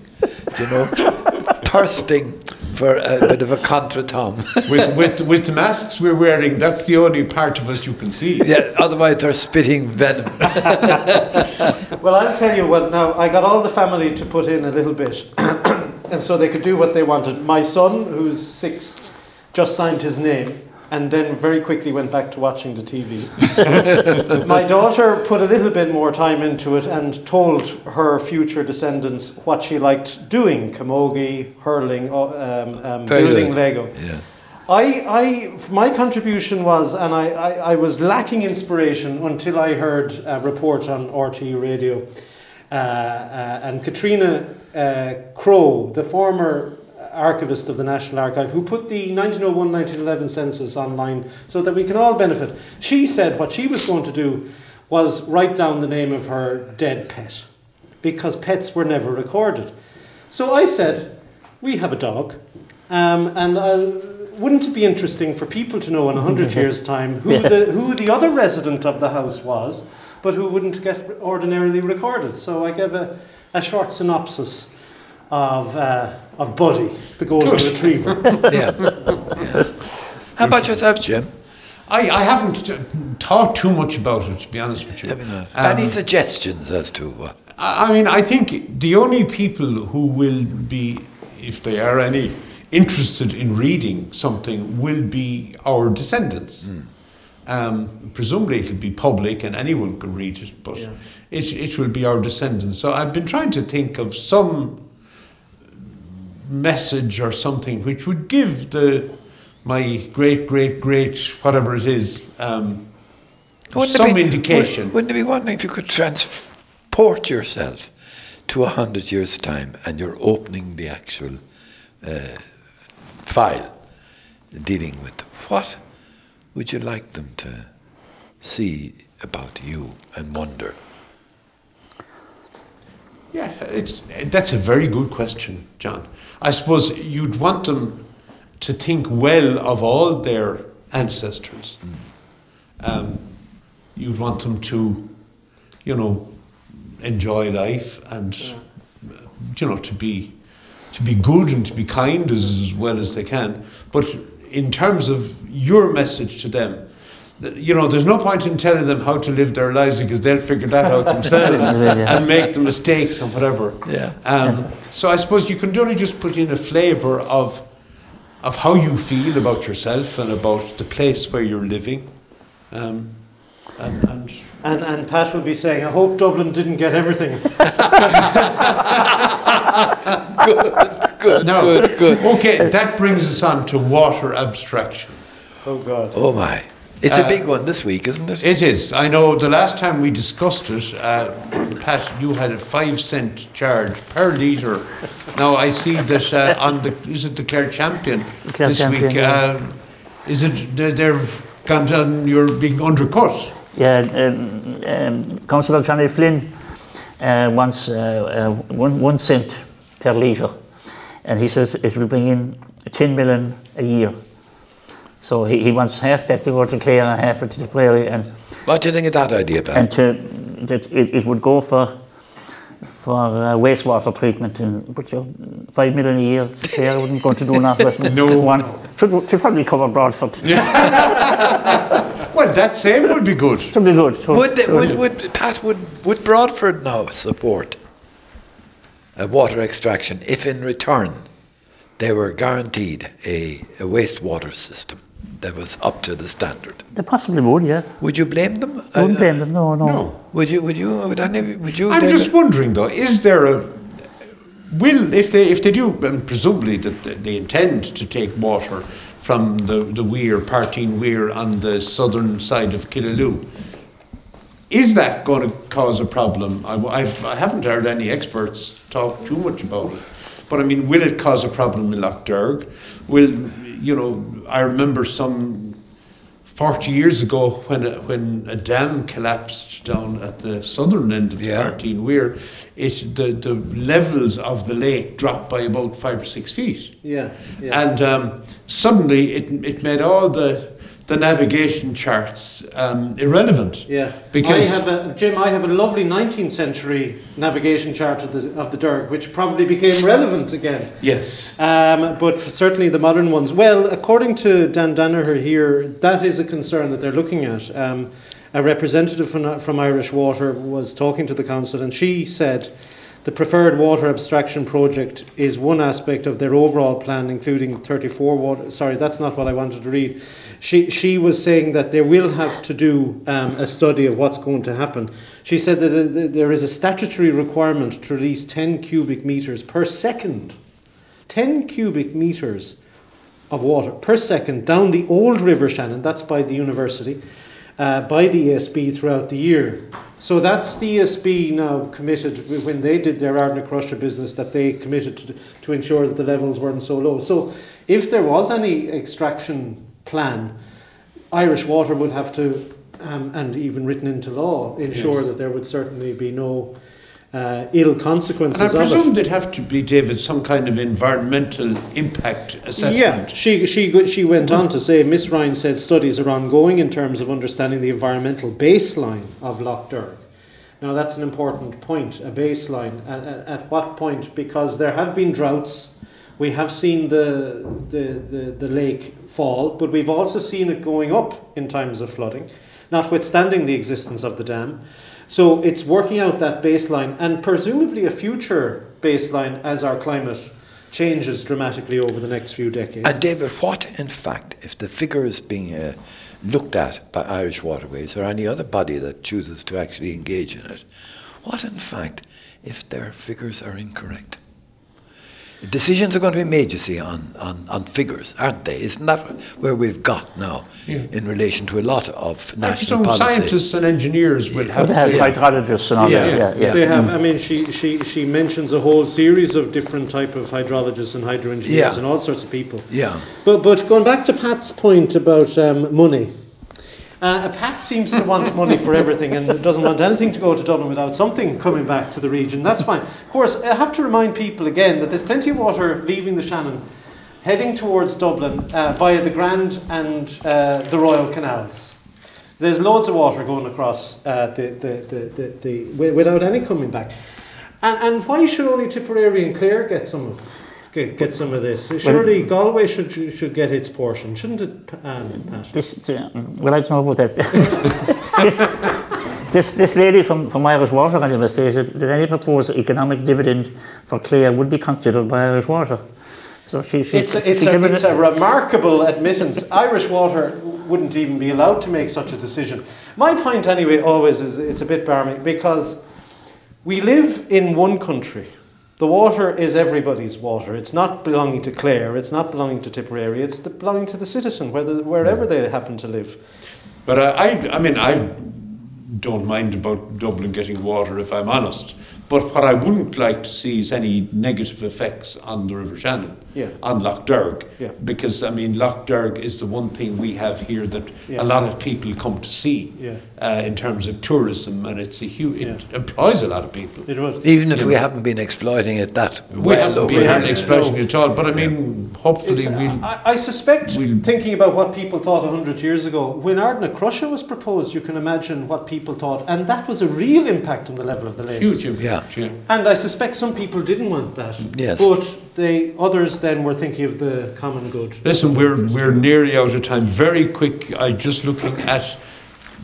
you know, (laughs) thirsting for a bit of a contretemps. (laughs) with, with, with the masks we're wearing, that's the only part of us you can see. yeah, otherwise they're spitting venom. (laughs) Well, I'll tell you what. Now, I got all the family to put in a little bit, and so they could do what they wanted. My son, who's six, just signed his name, and then very quickly went back to watching the TV. (laughs) My daughter put a little bit more time into it and told her future descendants what she liked doing: camogie, hurling, um, um, building good. Lego. Yeah. I, I, my contribution was, and I, I, I was lacking inspiration until I heard a report on RTÉ Radio. Uh, uh, and Catriona uh, Crowe, the former archivist of the National Archive, who put the 1901 1911 census online so that we can all benefit, she said what she was going to do was write down the name of her dead pet because pets were never recorded. So I said, We have a dog. Um, and uh, wouldn't it be interesting for people to know in 100 (laughs) years' time who, the, who the other resident of the house was, but who wouldn't get ordinarily recorded? So I gave a, a short synopsis of, uh, of Buddy, the golden Good. retriever. (laughs) yeah. yeah. How about yourself, Jim? I, I haven't uh, thought too much about it, to be honest with you. Let. Um, Any suggestions as to what? I I mean, I think the only people who will be, if they are any, interested in reading something will be our descendants. Um, presumably it'll be public and anyone can read it, but Yeah. it, it will be our descendants. So I've been trying to think of some message or something which would give the my great, great, great, whatever it is, um, Wouldn't it some be- indication. Would, wouldn't it be wondering if you could transport yourself to a hundred years' time and you're opening the actual uh, file dealing with what would you like them to see about you and wonder? Yeah, it's that's a very good question, John. I suppose you'd want them to think well of all their ancestors. Um, you'd want them to, you know, enjoy life and you know to be to be good and to be kind as, as well as they can. But in terms of your message to them, you know, there's no point in telling them how to live their lives because they'll figure that out (laughs) themselves Yeah. and make the mistakes and whatever. Yeah. Um, so I suppose you can only just put in a flavour of of how you feel about yourself and about the place where you're living. Um, and, and and, and Pat will be saying, I hope Dublin didn't get everything. (laughs) (laughs) Good, now, good, good. okay, that brings us on to water abstraction. Oh, God. Oh my. It's a Uh, big one this week, isn't it? It is. I know the last time we discussed it, uh, (clears throat) Pat, you had a five cent charge per litre. Now I see that uh, on the is it the Clare Champion Clare this Champion, week? yeah. Um, is it they- they've gone down? You're being undercut. Yeah, um, um, Councillor Johnny Flynn uh, wants uh, uh, one, one cent per litre. And he says it will bring in 10 million a year. So he, he wants half that to go to Clare and half it to Tipperary. And, What do you think of that idea, Ben? and to, that it, it would go for for uh, wastewater treatment and but you five million a year to Clare wouldn't go to do that. (laughs) No. One should, should probably cover Broadford. (laughs) Well, that same would be good. Should be good. Should- Would, they, would, would Pat would would Broadford now support a water extraction if in return they were guaranteed a, a wastewater system that was up to the standard? They possibly would, yeah. Would you blame them? I wouldn't Uh, blame them, no, no. No. Would you? Would you? Would any? Would you? I'm David? just wondering though, is there a will if they if they do and presumably that they- they intend to take water from the the Weir, Parteen Weir on the southern side of Killaloe, is that going to cause a problem? I, I've, I haven't heard any experts talk too much about it, but I mean, will it cause a problem in Lough Derg? Will you know? I remember some 40 years ago when a, when a dam collapsed down at the southern end of the Yeah. Parteen Weir, it, the, the levels of the lake dropped by about five or six feet. Yeah, yeah. And um, suddenly it, it made all the, the navigation charts um, irrelevant. Yeah, Because- I have a, Jim, I have a lovely 19th century navigation chart of the of the Derg, which probably became relevant again. Yes. Um, but for certainly the modern ones. Well, according to Dan Danaher here, that is a concern that they're looking at. Um, a representative from, from Irish Water was talking to the council, and she said the preferred water abstraction project is one aspect of their overall plan, including 34 water. Sorry, that's not what I wanted to read. She, she was saying that they will have to do um, a study of what's going to happen. She said that uh, there is a statutory requirement to release 10 cubic metres per second 10 cubic metres of water per second down the old River Shannon, that's by the university, uh, by the ESB throughout the year. So that's the ESB now committed, when they did their Ardnacrusha business, that they committed to, to ensure that the levels weren't so low. So if there was any extraction plan, Irish Water would have to, um, and even written into law, ensure that there would certainly be no uh, ill consequences And I presume there'd have to be, David, some kind of environmental impact assessment. Yeah, she, she, she went on to say, Miss Ryan said studies are ongoing in terms of understanding the environmental baseline of Lough Derg. Now that's an important point, a baseline. At, at, at what point? Because there have been droughts, we have seen the, the, the, the lake fall, but we've also seen it going up in times of flooding, notwithstanding the existence of the dam. So it's working out that baseline and presumably a future baseline as our climate changes dramatically over the next few decades. And David, what in fact, if the figure is being uh, looked at by Irish Waterways or any other body that chooses to actually engage in it, what in fact if their figures are incorrect? Decisions are going to be made, you see, on, on, on figures, aren't they? Isn't that where we've got now Yeah. in relation to a lot of I national presume policy? scientists and engineers will have But have to. Yeah. hydrologists and all Yeah, that, yeah, yeah. yeah. They have. I mean, she, she, she mentions a whole series of different type of hydrologists and hydro engineers Yeah. and all sorts of people. Yeah. But but going back to Pat's point about um, money, uh, Pat seems to want money for everything and doesn't want anything to go to Dublin without something coming back to the region. That's fine. Of course, I have to remind people again that there's plenty of water leaving the Shannon, heading towards Dublin uh, via the Grand and uh, the Royal Canals. There's loads of water going across uh, the, the, the, the, the, wi- without any coming back. And, and why should only Tipperary and Clare get some of get, get some of this? Surely Galway should should get its portion, shouldn't it, um, Pat? This, uh, well, I don't know about that. (laughs) this, this lady from, from Irish Water anyway said that any proposed economic dividend for Clare would be considered by Irish Water. So she, she, It's a, it's, she a, it's a remarkable admittance. Irish Water wouldn't even be allowed to make such a decision. My point, anyway, always is it's a bit barmy because we live in one country. The water is everybody's water. It's not belonging to Clare. It's not belonging to Tipperary. It's the, belonging to the citizen, whether, wherever they happen to live. But I, I, I mean, I don't mind about Dublin getting water if I'm honest. But what I wouldn't like to see is any negative effects on the River Shannon, Yeah. on Lough Derg. Yeah. Because, I mean, Lough Derg is the one thing we have here that Yeah. a lot of people come to see Yeah. uh, in terms of tourism, and it's a huge, it employs a lot of people. It was. Even if Yeah. we haven't been exploiting it that well, We well haven't over been the having years. explosion at all, but I mean, hopefully It's- we'll. I, I suspect, we'll- thinking about what people thought 100 years ago, when Ardnacrusha was proposed, you can imagine what people thought, and that was a real impact on the level of the lakes. Huge impact, Yeah. Yeah. And I suspect some people didn't want that. Yes. But they, others then were thinking of the common good. Listen, we're we're nearly out of time. Very quick. I just looking at.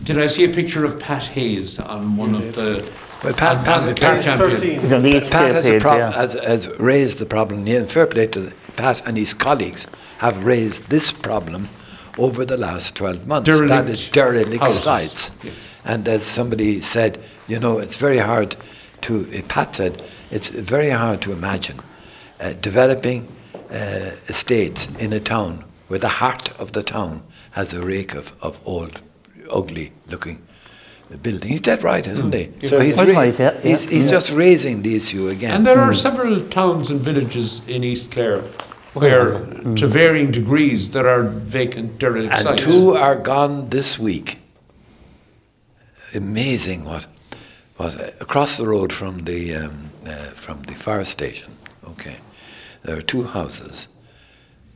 Did I see a picture of Pat Hayes on one of the? Well, Pat- on- Pat- the Pat- champion? 13. He's on the Pat has, a page, prob- yeah. has, has raised the problem. Yeah, fair play to Pat and his colleagues have raised this problem over the last 12 months. that Derelict is derelict houses. sites. Yes. And as somebody said, you know, it's very hard to, Pat said, it's very hard to imagine uh, developing uh, estates in a town where the heart of the town has a rake of, of old, ugly looking buildings. He's dead right, isn't he? So he's, That's right, yeah, he's, yeah. just raising the issue again. And there are several towns and villages in East Clare where, to varying degrees, there are vacant derelict And sites. two are gone this week. Amazing what, what across the road from the um, uh, from the fire station. Okay, there are two houses.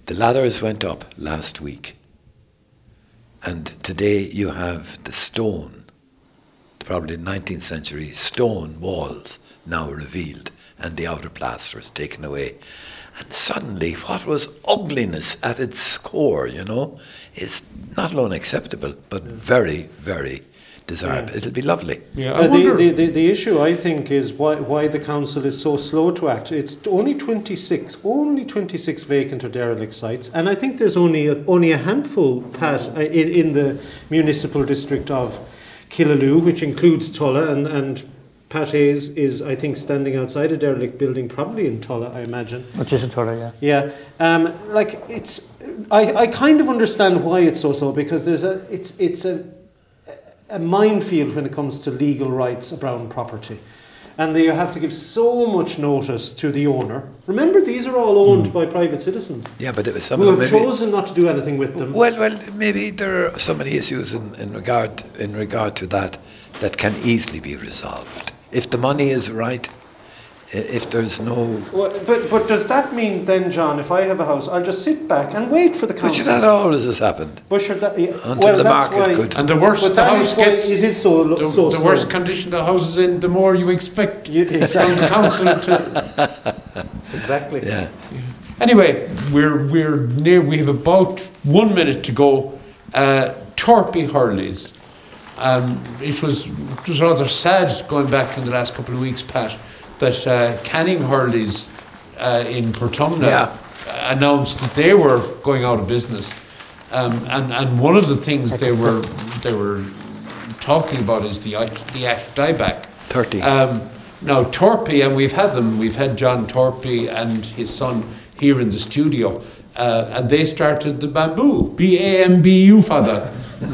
The ladders went up last week, and today you have the stone, probably 19th century stone walls now revealed, and the outer plaster is taken away. And suddenly, what was ugliness at its core, you know, is not alone acceptable, but very, very desirable. It'll be lovely. yeah, Uh, the, the, the, the issue, I think, is why, why the council is so slow to act. It's only 26, only 26 vacant or derelict sites, and I think there's only a, only a handful, Pat, uh, in, in the municipal district of Killaloe, which includes Tulla, and, and Pat Hayes is, I think, standing outside a derelict building, probably in Tulla, I imagine. Which is a Torah, yeah. Yeah, um, like it's, I, I kind of understand why it's so so, because there's a, it's, it's a, a minefield when it comes to legal rights around property. And they have to give so much notice to the owner. Remember, these are all owned by private citizens Yeah, but it was some who of have them maybe- chosen not to do anything with them. Well, well, maybe there are so many issues in, in regard in regard to that that can easily be resolved if the money is right. If there's no, Well, but, but does that mean then, John, if I have a house, I'll just sit back and wait for the but council? that always has happened. But sure, that, yeah, Until well, the that's market why, could- and the worse the house gets, it is so, lo- the, so the slow. worse condition the house is in, the more you expect You- exactly. the council to. (laughs) exactly. Yeah. Anyway, we're we're near. We have about one minute to go. Uh, Torpy Hurleys. Um, it was it was rather sad going back in the last couple of weeks, Pat, that uh, Canning Hurleys uh, in Portumna Yeah. announced that they were going out of business. Um, and and one of the things they were they were talking about is the the ash dieback. 30. Um, now Torpy, and we've had them. We've had John Torpy and his son here in the studio, uh, and they started the bamboo B A M B U father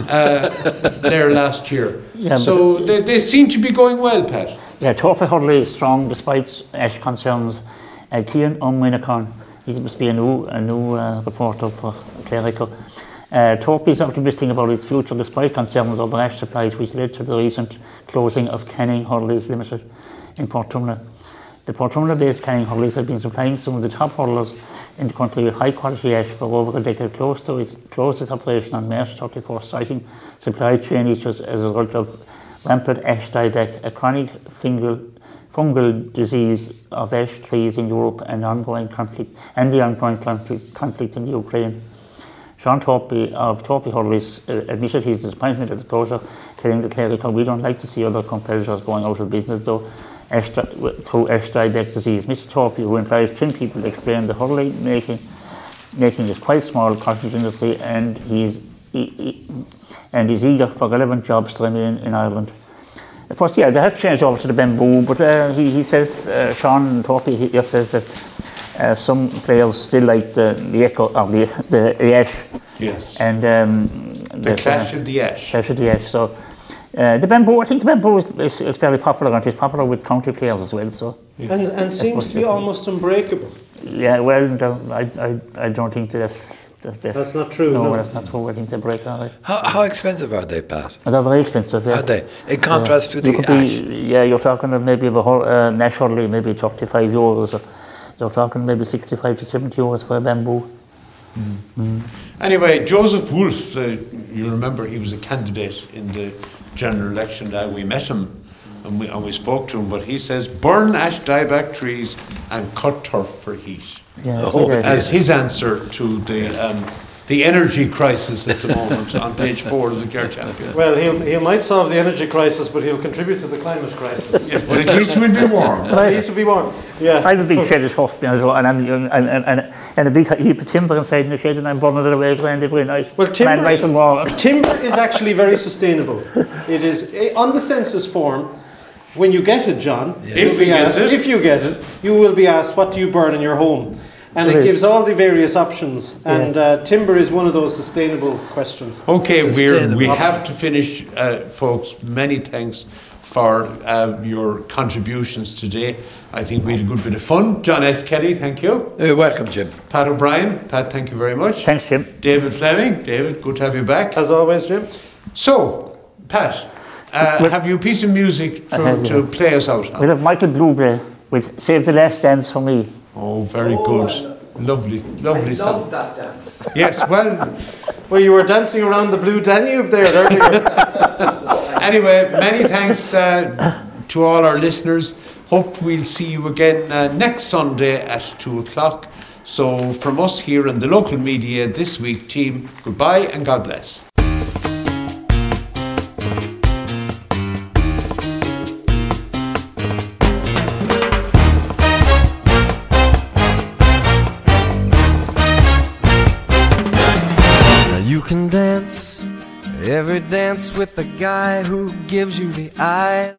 uh, (laughs) there last year. Yeah, so they, they seem to be going well, Pat. Yeah, Torpy Hurley is strong despite Ash concerns. Uh, Cian O'Minnicon, he must be a new, a new uh, reporter for Clare Echo. Uh, Torpy is optimistic about its future despite concerns over ash supplies which led to the recent closing of Canning Hurleys Limited in Portumna. The Portumna-based Canning Hurleys have been supplying some of the top hurlers in the country with high-quality ash for over a decade, close to its, closed its operation on March 31st, citing supply chain issues as a result of rampant ash dieback, a chronic fungal, fungal disease of ash trees in Europe and ongoing conflict and the ongoing conflict, in Ukraine. Sean Torpy of Torpy Hurleys uh, admitted his disappointment at the closure, telling the Clare Echo, we don't like to see other competitors going out of business though, through ash dieback disease. Mr Torpy, who employs 10 people, explained the Hurley making, making is quite small cottage industry and he's he, he, and is eager for relevant jobs to remain in Ireland. Of course, yeah, they have changed over to the bamboo, but uh, he, he says, uh, Sean Torpy he just says that uh, some players still like the, the echo of the, the, the ash Yes. and um, the clash of the ash. Clash of the Ash. So Uh, the bamboo, I think the bamboo is, is, is fairly popular and it's popular with county players as well. So And, and seems to be almost unbreakable. yeah, well, the, I, I, I don't think that's that, that, That's not true, No, no. that's not true. I think they break all right. How, how expensive are they, Pat? And they're very expensive. Yeah. Are they? In contrast to the could ash. be, yeah, you're talking of maybe of a whole, uh, naturally maybe 35 euros. Or you're talking maybe 65 to 70 euros for a bamboo. Anyway, Joseph Wolf, uh, you remember he was a candidate in the general election. day, we met him and we, and we spoke to him, but he says burn ash dieback trees and cut turf for heat. Yeah, Oh, As his answer to the um, the energy crisis at the moment on page four of the Clare Champion. Well, he'll, he might solve the energy crisis, but he'll contribute to the climate crisis. (laughs) Yeah, but at least we'll be warm. At least to be warm. Yeah. I have a big shed at as well, and, I'm, and, and, and, and a big heap of timber inside in the shed, and I'm burning it away grand every night. Well, timber- And nice and warm. Timber is actually very sustainable. It is eh, on the census form. When you get it, John, If you'll gets asked, it. if you get it, you will be asked, "What do you burn in your home?" And it Right. gives all the various options. And uh, timber is one of those sustainable questions. Okay, we're, we have to finish, uh, folks. Many thanks for uh, your contributions today. I think we had a good bit of fun. John S. Kelly, thank you. Uh, welcome, Jim. Pat O'Brien, Pat, thank you very much. Thanks, Jim. David Fleming, David, good to have you back. As always, Jim. So, Pat, uh, have you a piece of music for, have, to play us out on? We'll have Michael Bublé with Save the Last Dance for Me. Oh, very good. Lovely, lovely song. that dance. Yes, well, (laughs) Well, you were dancing around the blue Danube there earlier. (laughs) anyway, many thanks uh, to all our listeners. Hope we'll see you again uh, next Sunday at 2 o'clock. So, from us here in the local media this week team, goodbye and God bless. Every dance with the guy who gives you the eye.